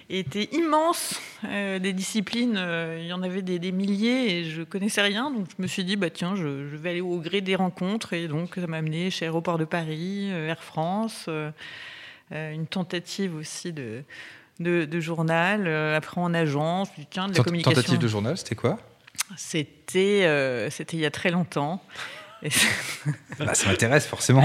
était immense, Euh, des disciplines, euh, il y en avait des, des milliers et je connaissais rien, donc je me suis dit bah tiens, je, je vais aller au gré des rencontres et donc ça m'a amené chez Aéroport de Paris, euh, Air France, euh, une tentative aussi de de, de journal, après en agence, je me tiens, de la communication. Tentative de journal, c'était quoi? C'était c'était il y a très longtemps. Bah, Ça m'intéresse forcément.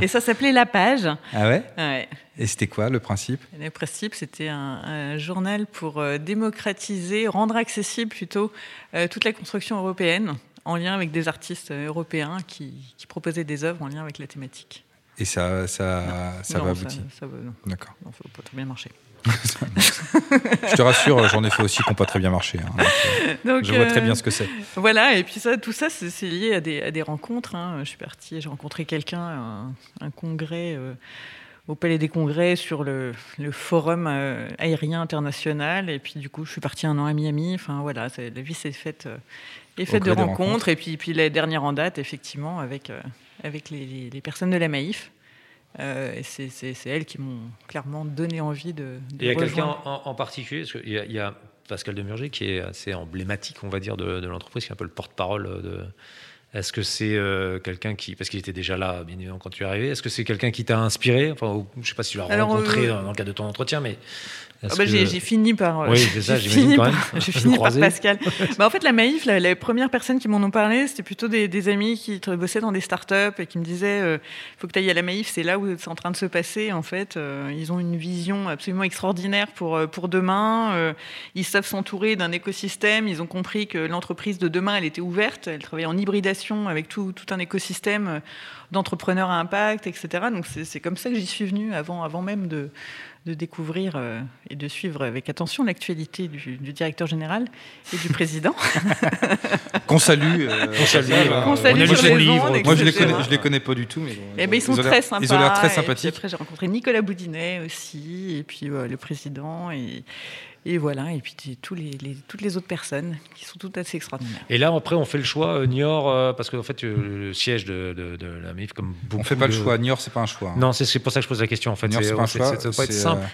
Et ça s'appelait La Page. Ah ouais? Ouais. Et c'était quoi le principe? Le principe, c'était un, un journal pour euh, démocratiser, rendre accessible plutôt euh, toute la construction européenne en lien avec des artistes euh, européens qui, qui proposaient des œuvres en lien avec la thématique. Et ça, ça, ça Non, va aboutir? ça va- non, D'accord. non, ça va pas très bien marcher. Je te rassure, j'en ai fait aussi qui n'ont pas très bien marché. hein. Donc, euh, Donc, je vois très euh, bien ce que c'est. Voilà, et puis ça, tout ça, c'est lié à des, à des rencontres. hein. Je suis partie, j'ai rencontré quelqu'un, à un, un congrès euh, au Palais des Congrès sur le, le forum aérien international. Et puis du coup, je suis partie un an à Miami. Enfin voilà, la vie s'est faite, est faite de rencontres. rencontres. Et puis, puis la dernière en date, effectivement, avec, avec les, les- les personnes de la Maïf. Euh, et c'est elles qui m'ont clairement donné envie de. de Et il y a quelqu'un en, en particulier, parce qu'il y, a- il y a Pascal Demurger qui est assez emblématique, on va dire, de, de l'entreprise, qui est un peu le porte-parole de, Est-ce que c'est euh, quelqu'un qui, parce qu'il était déjà là, bien évidemment, quand tu es arrivé, est-ce que c'est quelqu'un qui t'a inspiré? Enfin, je sais pas si tu l'as rencontré euh, dans le cadre de ton entretien, mais. Ah bah, que- j'ai, fini par. euh, Oui, c'est ça, j'ai j'imagine fini quand par- même. J'ai fini par. Pascal. bah, en fait, la Maïf, la- les premières personnes qui m'en ont parlé, c'était plutôt des, des amis qui bossaient dans des startups et qui me disaient il faut que tu ailles à la Maïf, c'est là où c'est en train de se passer. En fait, Euh, ils ont une vision absolument extraordinaire pour, euh, pour demain. Euh, ils savent s'entourer d'un écosystème. Ils ont compris que l'entreprise de demain, elle était ouverte. Elle travaillait en hybridation avec tout, tout un écosystème euh, d'entrepreneurs à impact, etc. Donc, c'est, c'est comme ça que j'y suis venue avant, avant même de de découvrir euh, et de suivre avec attention l'actualité du, du directeur général et du président. Qu'on salue. euh, Qu'on salue, euh, Qu'on salue on a lu sur son les livre. ondes, Moi, je les, etc. connais, je les connais pas du tout, mais bon, Eh ben, ils sont ont l'air- très sympas. Ils ont l'air très sympathiques. après, j'ai rencontré Nicolas Boudinet aussi, et puis euh, le président, et, et voilà, et puis t- tous les, les- toutes les autres personnes qui sont toutes assez extraordinaires. Et là, après, on fait le choix, euh, Niort, euh, parce qu'en fait, euh, le siège de, de- de la MIF, comme beaucoup. On fait pas le choix. Niort, c'est pas un choix. hein. Non, c'est pour ça que je pose la question, en fait. Niort, c'est pas un choix. Ça doit pas être simple. euh,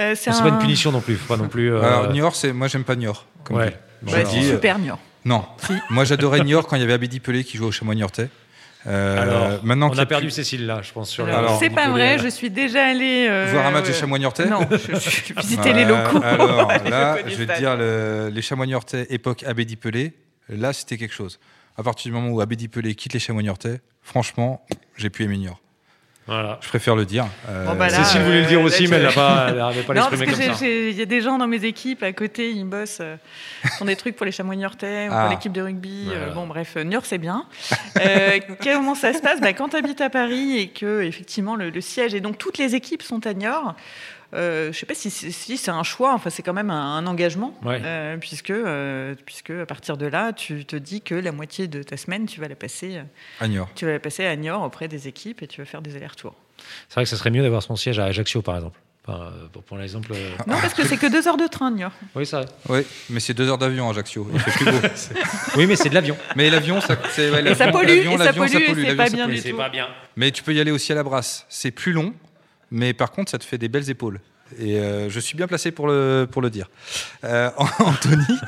Euh, C'est pas une punition non plus. Faut pas non plus. euh, Alors, Niort, c'est moi, j'aime pas Niort. Comme Ouais. Bon, euh, super Niort. Non. Moi, j'adorais Niort quand il y avait Abedi Pelé qui jouait au Chamois Niortais. Euh, alors, maintenant on a perdu plus- Cécile là, je pense. Sur le- Alors, alors, c'est pas vrai, je suis déjà allée. euh, voir un match des Chamois Niortais. Non, je, je visitais Euh, les locaux. Alors là, je vais te dire, le- les Chamois Niortais, époque Abedi Pelé, là, c'était quelque chose. À partir du moment où Abedi Pelé quitte les Chamois Niortais, franchement, j'ai pu aimer Niort. Voilà. Je préfère le dire. Euh, Bon, bah là, Cécile voulait le dire euh, aussi, mais elle tu- n'a pas, elle pas à Non, parce l'exprimer que comme ça. il y a des gens dans mes équipes à côté, ils bossent, euh, font des trucs pour les chamois niortais ou Ah. pour l'équipe de rugby. euh, Voilà. bon, bref, Niort, c'est bien. Euh, comment ça se passe? Bah, Quand tu habites à Paris et que, effectivement, le, le siège et donc toutes les équipes sont à Niort, euh, je sais pas si, c'est- si c'est un choix, enfin, c'est quand même un, un engagement, Ouais. euh, puisque, euh, puisque à partir de là, tu te dis que la moitié de ta semaine, tu vas la passer, à Niort. tu vas la passer à Niort auprès des équipes et tu vas faire des allers-retours. C'est vrai que ça serait mieux d'avoir son siège à Ajaccio, par exemple. Enfin, pour prendre l'exemple. euh, Non, parce que c'est que deux heures de train, Niort. Oui, ça. Oui, mais c'est deux heures d'avion à Ajaccio. Il fait plus beau. Oui, mais c'est de l'avion. mais l'avion, ça, ouais, Et ça pollue, et ça pollue, c'est l'avion, pas ça bien pollue. du tout. bien. Mais tu peux y aller aussi à la brasse. C'est plus long, mais par contre, ça te fait des belles épaules. Et euh, je suis bien placé pour le, pour le dire. Euh, Anthony,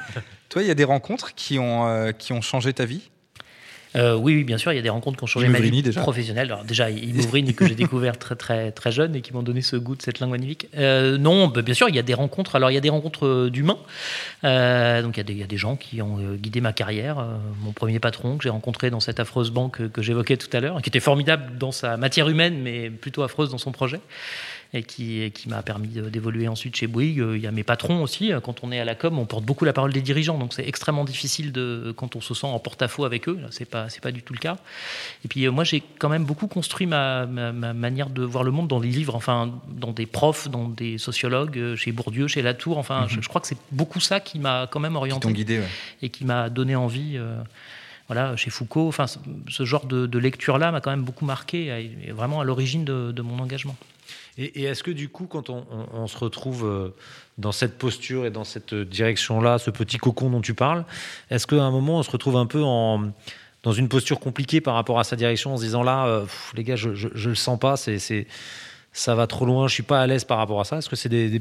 toi, il y a des rencontres qui ont, euh, qui ont changé ta vie? Euh, oui, oui, bien sûr, il y a des rencontres qui ont changé ma vie déjà. professionnelle. Alors déjà, Imouvrini que j'ai découvert très très très jeune et qui m'ont donné ce goût de cette langue magnifique. Euh, non, bah, bien sûr, il y a des rencontres. Alors il y a des rencontres euh, d'humains. Euh, donc il y, a des- il y a des gens qui ont euh, guidé ma carrière. Euh, mon premier patron que j'ai rencontré dans cette affreuse banque que j'évoquais tout à l'heure, qui était formidable dans sa matière humaine, mais plutôt affreuse dans son projet et qui, et qui m'a permis d'évoluer ensuite chez Bouygues. Euh, Il y a mes patrons aussi. Euh, Quand on est à la com, on porte beaucoup la parole des dirigeants, donc c'est extrêmement difficile de, quand on se sent en porte-à-faux avec eux. C'est pas, c'est pas du tout le cas. Et puis euh, moi, j'ai quand même beaucoup construit ma, ma- ma manière de voir le monde dans des livres, enfin, dans des profs, dans des sociologues, euh, chez Bourdieu, chez Latour. Enfin, je, je crois que c'est beaucoup ça qui m'a quand même orienté t'ont guidé ouais. et qui m'a donné envie. euh, voilà, chez Foucault, enfin, ce, genre de, de lecture-là m'a quand même beaucoup marqué et vraiment à l'origine de- de mon engagement. Et, est-ce que du coup, quand on, se retrouve euh, dans cette posture et dans cette direction-là, ce petit cocon dont tu parles, est-ce qu'à un moment, on se retrouve un peu dans une posture compliquée par rapport à sa direction, en se disant là, euh, les gars, je, je le sens pas, c'est- ça va trop loin, je suis pas à l'aise par rapport à ça. Est-ce que c'est des, des-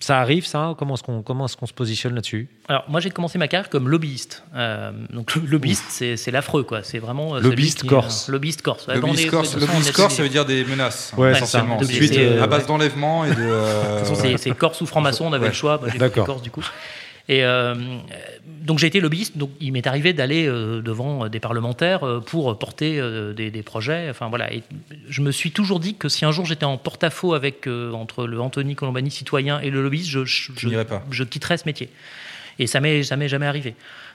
ça arrive ça? Comment est-ce qu'on comment est-ce qu'on se positionne là-dessus? Alors, moi, j'ai commencé ma carrière comme lobbyiste. Euh, donc, lobbyiste, c'est c'est l'affreux, quoi. C'est vraiment. euh, Lobbyiste est- corse. Lobbyiste corse. Ouais, Lobbyiste corse, Lobbyiste corse, ça veut dire des menaces, Ouais, essentiellement. Suite, C'est, euh, à base d'enlèvement et de. euh, De toute façon, c'est- c'est Corse ou franc-maçon, on avait Ouais. le choix. Moi, j'ai fait D'accord. Corse, du coup. Et euh, donc, j'ai été lobbyiste. Donc, il m'est arrivé d'aller euh, devant des parlementaires euh, pour porter euh, des, des projets. Enfin, voilà. Et je me suis toujours dit que si un jour j'étais en porte-à-faux avec, euh, entre le Anthony Colombani citoyen et le lobbyiste, je, je, Tu n'irais pas. je quitterais ce métier. Et ça m'est jamais arrivé.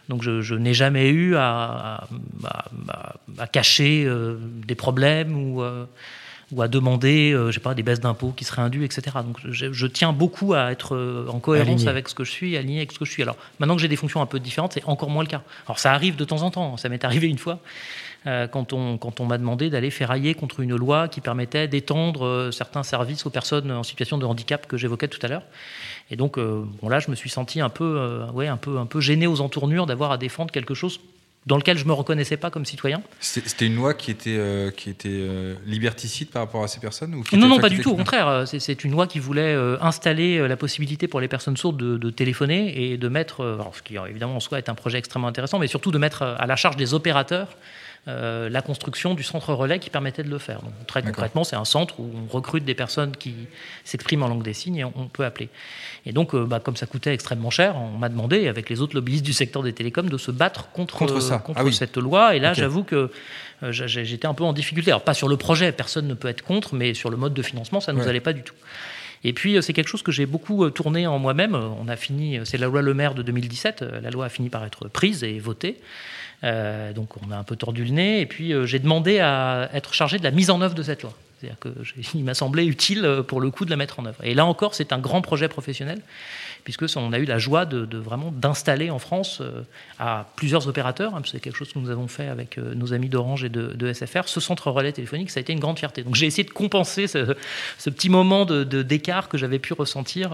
Donc je, je n'ai jamais eu à, à- à- à- à cacher euh, des problèmes ou, euh, ou à demander, euh, je sais pas, des baisses d'impôts qui seraient indues, etc. Donc je, je tiens beaucoup à être euh, en cohérence Aligné. avec ce que je suis, aligné avec ce que je suis. Alors maintenant que j'ai des fonctions un peu différentes, c'est encore moins le cas. Alors ça arrive de temps en temps. Ça m'est arrivé une fois euh, quand on, quand on m'a demandé d'aller ferrailler contre une loi qui permettait d'étendre certains services aux personnes en situation de handicap que j'évoquais tout à l'heure. Et donc, bon, là, je me suis senti un peu, ouais, un peu, un peu gêné aux entournures d'avoir à défendre quelque chose dans lequel je me reconnaissais pas comme citoyen. C'était une loi qui était, euh, qui était euh, liberticide par rapport à ces personnes ou Non, non, pas du tout. Au contraire, euh, c'est- une loi qui voulait euh, installer la possibilité pour les personnes sourdes de, de téléphoner et de mettre, alors, ce qui évidemment en soi est un projet extrêmement intéressant, mais surtout de mettre à la charge des opérateurs euh, la construction du centre relais qui permettait de le faire. Donc, très concrètement, c'est un centre où on recrute des personnes qui s'expriment en langue des signes et on, on peut appeler. Et donc, euh, bah, comme ça coûtait extrêmement cher, on m'a demandé, avec les autres lobbyistes du secteur des télécoms, de se battre contre, Contre ça. contre Ah oui. cette loi. Et là, j'avoue que euh, j'étais un peu en difficulté. Alors, pas sur le projet, personne ne peut être contre, mais sur le mode de financement, ça ne nous allait pas du tout. Et puis, euh, c'est quelque chose que j'ai beaucoup euh, tourné en moi-même. Euh, On a fini, c'est la loi Le Maire de 2017. euh, La loi a fini par être prise et votée. Donc, on a un peu tordu le nez. Et puis, j'ai demandé à être chargé de la mise en œuvre de cette loi. C'est-à-dire que j'ai- il m'a semblé utile euh, pour le coup de la mettre en œuvre. Et là encore, c'est un grand projet professionnel, puisque on a eu la joie de, vraiment d'installer en France euh, à plusieurs opérateurs. hein, c'est quelque chose que nous avons fait avec euh, nos amis d'Orange et de, SFR. Ce centre relais téléphonique, ça a été une grande fierté. Donc j'ai essayé de compenser ce, petit moment de- d'écart que j'avais pu ressentir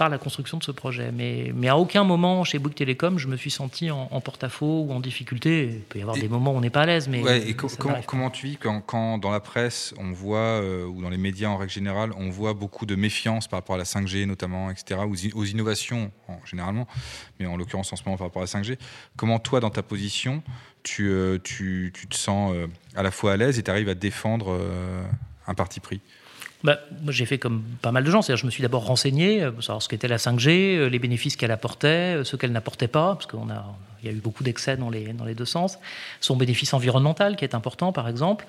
par la construction de ce projet. Mais, mais à aucun moment chez Bouygues Télécom, je me suis senti en, en porte-à-faux ou en difficulté. Il peut y avoir Et- des moments où on n'est pas à l'aise, mais, Ouais, et co- comment, tu vis quand, quand dans la presse, on voit, euh, ou dans les médias en règle générale, on voit beaucoup de méfiance par rapport à la 5G notamment, etc., aux, aux innovations en- généralement, mais en l'occurrence en ce moment par rapport à la 5G. Comment toi, dans ta position, tu, euh, tu, tu te sens euh, à la fois à l'aise et tu arrives à défendre un parti pris? Bah, moi, j'ai fait comme pas mal de gens. C'est-à-dire, je me suis d'abord renseigné euh, pour savoir ce qu'était la 5G, euh, les bénéfices qu'elle apportait, euh, ce qu'elle n'apportait pas, parce qu'il y a eu beaucoup d'excès dans les, dans les deux sens. Son bénéfice environnemental, qui est important, par exemple.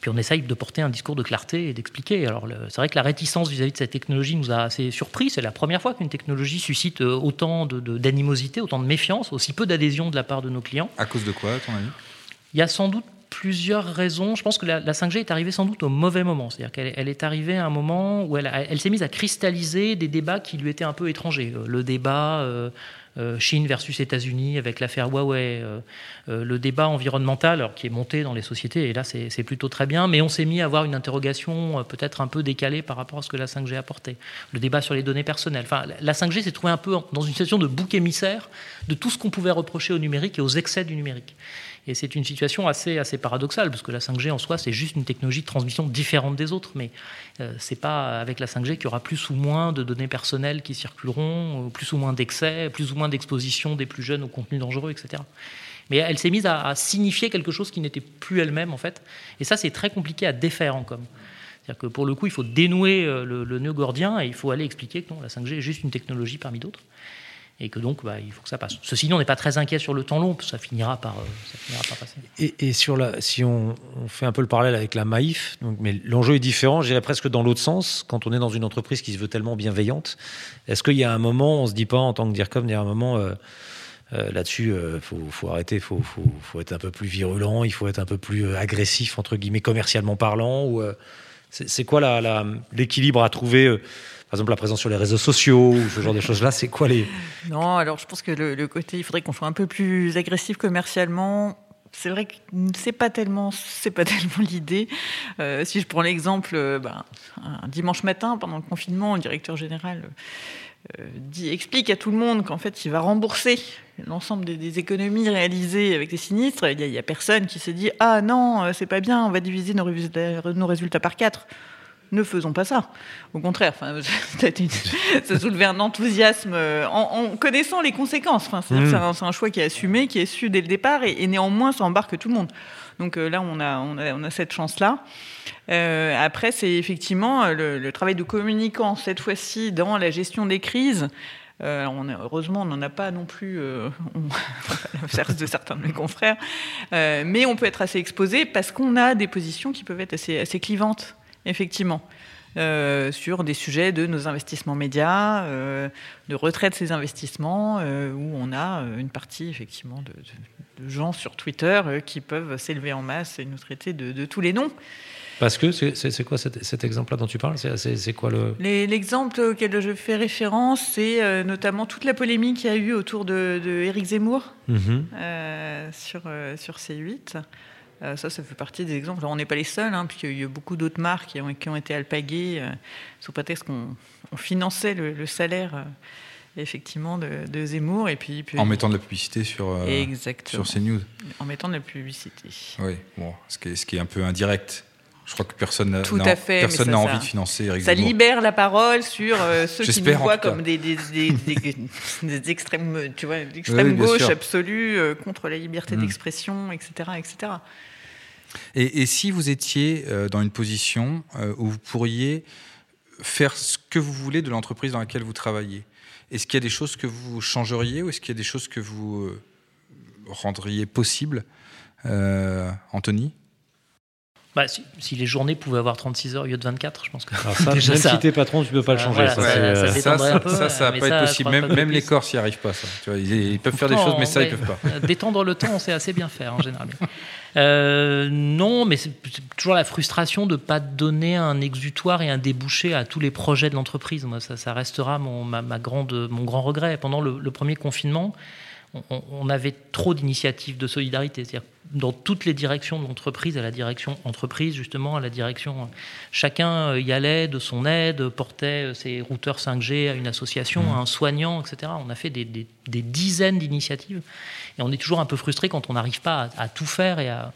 Puis on essaye de porter un discours de clarté et d'expliquer. Alors, c'est vrai que la réticence vis-à-vis de cette technologie nous a assez surpris. C'est la première fois qu'une technologie suscite autant de- de- d'animosité, autant de méfiance, aussi peu d'adhésion de la part de nos clients. À cause de quoi, à ton avis? Il y a sans doute plusieurs raisons. Je pense que la, la 5G est arrivée sans doute au mauvais moment. C'est-à-dire qu'elle elle est arrivée à un moment où elle, s'est mise à cristalliser des débats qui lui étaient un peu étrangers. Euh, Le débat euh, euh, Chine versus États-Unis avec l'affaire Huawei, le débat environnemental alors, qui est monté dans les sociétés, et là c'est plutôt très bien, mais on s'est mis à avoir une interrogation peut-être un peu décalée par rapport à ce que la 5G apportait. Le débat sur les données personnelles. Enfin, la- la 5G s'est trouvée un peu dans une situation de bouc émissaire de tout ce qu'on pouvait reprocher au numérique et aux excès du numérique. Et c'est une situation assez, assez paradoxale, parce que la 5G en soi, c'est juste une technologie de transmission différente des autres, mais euh, c'est pas avec la 5G qu'il y aura plus ou moins de données personnelles qui circuleront, plus ou moins d'excès, plus ou moins d'exposition des plus jeunes aux contenus dangereux, etc. Mais elle s'est mise à, à signifier quelque chose qui n'était plus elle-même, en fait. Et ça, c'est très compliqué à défaire en com. C'est-à-dire que pour le coup, il faut dénouer euh, le, le nœud gordien et il faut aller expliquer que non, la 5G est juste une technologie parmi d'autres et que donc bah, il faut que ça passe. Ceci dit, on n'est pas très inquiet sur le temps long, parce que ça finira par, euh, ça finira par passer. Et, sur la, si on, fait un peu le parallèle avec la Maïf, mais l'enjeu est différent, je dirais presque dans l'autre sens. Quand on est dans une entreprise qui se veut tellement bienveillante, est-ce qu'il y a un moment, on se dit pas en tant que DIRCOM, il y a un moment euh, euh, là-dessus, il faut, arrêter, il faut, faut, être un peu plus virulent, il faut être un peu plus agressif, entre guillemets, commercialement parlant ou, c'est, quoi l'équilibre à trouver par exemple, la présence sur les réseaux sociaux ce genre de choses-là, c'est quoi les. Non, alors je pense que le, côté, il faudrait qu'on soit un peu plus agressif commercialement. C'est vrai que c'est pas tellement, pas tellement l'idée. Euh, si je prends l'exemple, euh, ben, un dimanche matin pendant le confinement, le directeur général euh, dit, explique à tout le monde qu'en fait, il va rembourser l'ensemble des, économies réalisées avec les sinistres. Il y, a, personne qui s'est dit, ah non, c'est pas bien, on va diviser nos résultats par quatre ne faisons pas ça. Au contraire, enfin, ça, une- soulevait un enthousiasme euh, en, en connaissant les conséquences. Enfin, Mmh. que c'est un, choix qui est assumé, qui est su dès le départ, et, et néanmoins, ça embarque tout le monde. Donc euh, là, on a, on a, on a cette chance-là. Euh, après, c'est effectivement le, le travail de communicant, cette fois-ci, dans la gestion des crises. Euh, on a- heureusement, on n'en a pas non plus, euh, on- à l'inverse de certains de mes confrères, Euh, mais on peut être assez exposé parce qu'on a des positions qui peuvent être assez, assez clivantes, effectivement, euh, sur des sujets de nos investissements médias, euh, de retrait de ces investissements, euh, où on a une partie, effectivement, de, de- de gens sur Twitter qui peuvent s'élever en masse et nous traiter de, de tous les noms. Parce que c'est, quoi cet, cet exemple-là dont tu parles? C'est, quoi le? L'exemple auquel je fais référence, c'est notamment toute la polémique qu'il y a eu autour de, Éric Zemmour Mhm. sur, sur C8. Euh, ça, ça fait partie des exemples. Alors, on n'est pas les seuls, hein, puisqu'il y a eu beaucoup d'autres marques qui ont, qui ont été alpaguées euh, sous prétexte qu'on on finançait le, le salaire effectivement de, de Zemmour et puis, puis En mettant de la publicité sur, euh, sur CNews. en mettant de la publicité. Oui, bon, ce qui est, ce qui est un peu indirect. Je crois que personne n'a personne n'a envie de financer Eric Ça Zemmour. libère la parole sur euh, ceux qui nous en voient comme des, des, des, des- des extrêmes, tu vois, Oui, bien gauche sûr. absolue euh, contre la liberté Mm. d'expression, etc., etc. Et, et si vous étiez euh, dans une position où vous pourriez faire ce que vous voulez de l'entreprise dans laquelle vous travaillez, est-ce qu'il y a des choses que vous changeriez ou est-ce qu'il y a des choses que vous rendriez possibles Anthony? Bah, si, si les journées pouvaient avoir 36 heures au lieu de 24, je pense que. Alors ça, Déjà même ça. si t'es patron, tu peux pas le Ah, changer. voilà, ça, ça- euh, ça ça, détendrait ça, un peu, ça, ça va pas ça, être possible. Même, même les. Corses n'y arrivent pas. Ça. Tu vois, ils, ils peuvent faire des Pourtant, choses, mais ça, ils ouais, peuvent pas. euh, Détendre le temps, on sait assez bien faire en général. Euh, non, mais c'est toujours la frustration de ne pas donner un exutoire et un débouché à tous les projets de l'entreprise. Moi, ça restera mon, ma, ma grande, mon grand regret. Pendant le, le premier confinement, on, avait trop d'initiatives de solidarité. C'est-à-dire dans toutes les directions de l'entreprise, à la direction entreprise, justement, à la direction. Chacun euh, y allait de son aide, portait euh, ses routeurs 5G à une association, Mmh. à un soignant, etc. On a fait des, des- des dizaines d'initiatives. Et on est toujours un peu frustré quand on n'arrive pas à, à tout faire et à,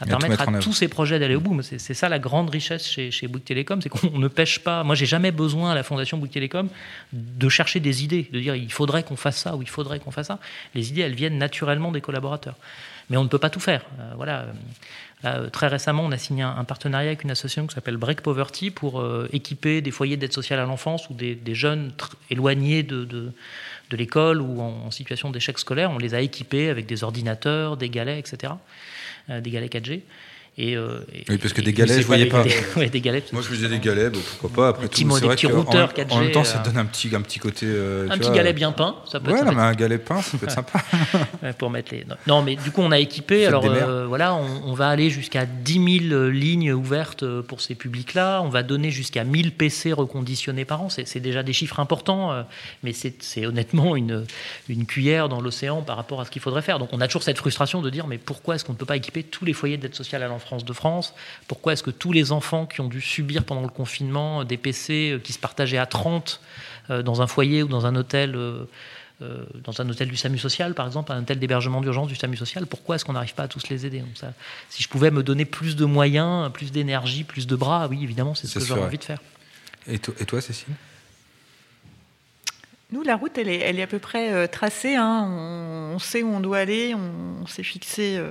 à permettre à tous ces projets d'aller au bout. C'est ça la grande richesse chez, chez Bouygues Télécom, c'est qu'on ne pêche pas. Moi, j'ai jamais besoin à la fondation Bouygues Télécom de chercher des idées, de dire il faudrait qu'on fasse ça ou il faudrait qu'on fasse ça. Les idées, elles viennent naturellement des collaborateurs. Mais on ne peut pas tout faire. Euh, voilà. Là, euh, très récemment, on a signé un, un partenariat avec une association qui s'appelle Break Poverty pour euh, équiper des foyers d'aide sociale à l'enfance ou des, des jeunes éloignés de, de, de l'école ou en situation d'échec scolaire. On les a équipés avec des ordinateurs, des galets, etc. Euh, des galets 4G. Et, euh, et- Oui, parce que des galets, et- je voyais des- pas. Des, ouais, des galets. Moi, je faisais des galets, pourquoi pas. Après Des tout, c'est des vrai petits routeurs en, 4G, en même temps, ça euh, donne un petit, un petit côté. euh, un petit vois, galet bien peint, ça peut Ouais, être non, mais un galet peint, ça peut être sympa. Pour mettre les. non. Mais du coup, on a équipé. Alors euh, voilà, on, on va aller jusqu'à 10 000 lignes ouvertes euh, pour ces publics-là. On va donner jusqu'à 1000 PC reconditionnés par an. C'est déjà des chiffres importants, euh, mais c'est c'est honnêtement une, une cuillère dans l'océan par rapport à ce qu'il faudrait faire. Donc, on a toujours cette frustration de dire mais pourquoi est-ce qu'on ne peut pas équiper tous les foyers d'aide sociale à l'enfance de France Pourquoi est-ce que tous les enfants qui ont dû subir pendant le confinement des PC euh, qui se partageaient à 30 euh, dans un foyer ou dans un hôtel euh, dans un hôtel du SAMU social, par exemple, un hôtel d'hébergement d'urgence du SAMU social, pourquoi est-ce qu'on n'arrive pas à tous les aider? Donc ça, Si je pouvais me donner plus de moyens, plus d'énergie, plus de bras, oui, évidemment, c'est ce que j'aurais envie de faire. Et, toi- et toi, Cécile? Nous, la route, elle est, elle est à peu près euh, tracée. hein. On, on sait où on doit aller. On, on s'est fixé euh,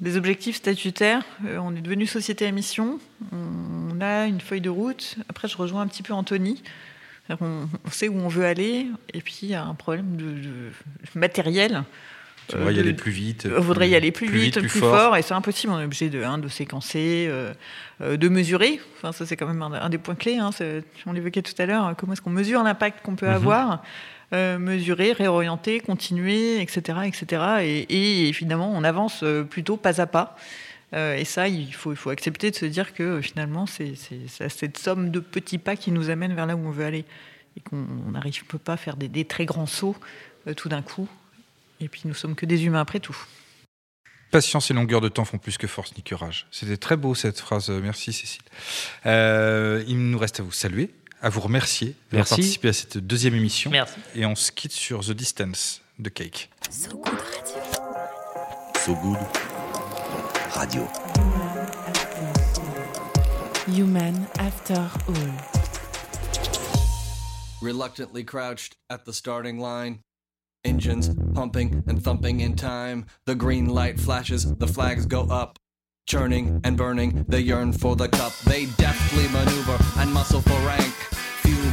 des objectifs statutaires. Euh, on est devenu société à mission. On, on a une feuille de route. Après, je rejoins un petit peu Anthony. On, sait où on veut aller. Et puis, il y a un problème de, de matériel. Tu Euh, voudrais y de- aller plus vite on voudrait y aller plus, vite, plus, fort. fort. et c'est impossible. On est obligé de, hein, de séquencer, euh, euh, de mesurer. Enfin, ça, c'est quand même un, un des points clés. Hein, on l'évoquait tout à l'heure. Comment est-ce qu'on mesure l'impact qu'on peut Mhm. avoir euh, Mesurer, réorienter, continuer, etc., etc. Et, et finalement, on avance euh, plutôt pas à pas. Euh, et ça, il faut, accepter de se dire que finalement, c'est cette somme de petits pas qui nous amène vers là où on veut aller. Et qu'on n'arrive peut pas faire des, très grands sauts tout d'un coup. Et puis, nous sommes que des humains après tout. Patience et longueur de temps font plus que force ni que. C'était très beau cette phrase. Merci Cécile. Il nous reste à vous saluer, à vous remercier d'avoir participé à cette deuxième émission. Merci. Et on se quitte sur The Distance de Cake. So Good Radio. Human After All. reluctantly crouched at the starting line. Engines pumping and thumping in time. The green light flashes, the flags go up. Churning and burning, they yearn for the cup. They deftly maneuver and muscle for rank.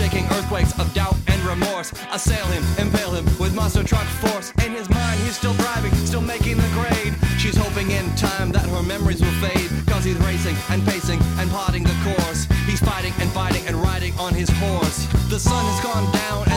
earthquakes of doubt and remorse assail him, impale him with monster truck force. In his mind, he's still driving, still making the grade. She's hoping in time that her memories will fade. Cause he's racing and pacing and plotting the course. He's fighting and fighting and riding on his horse. The sun has gone down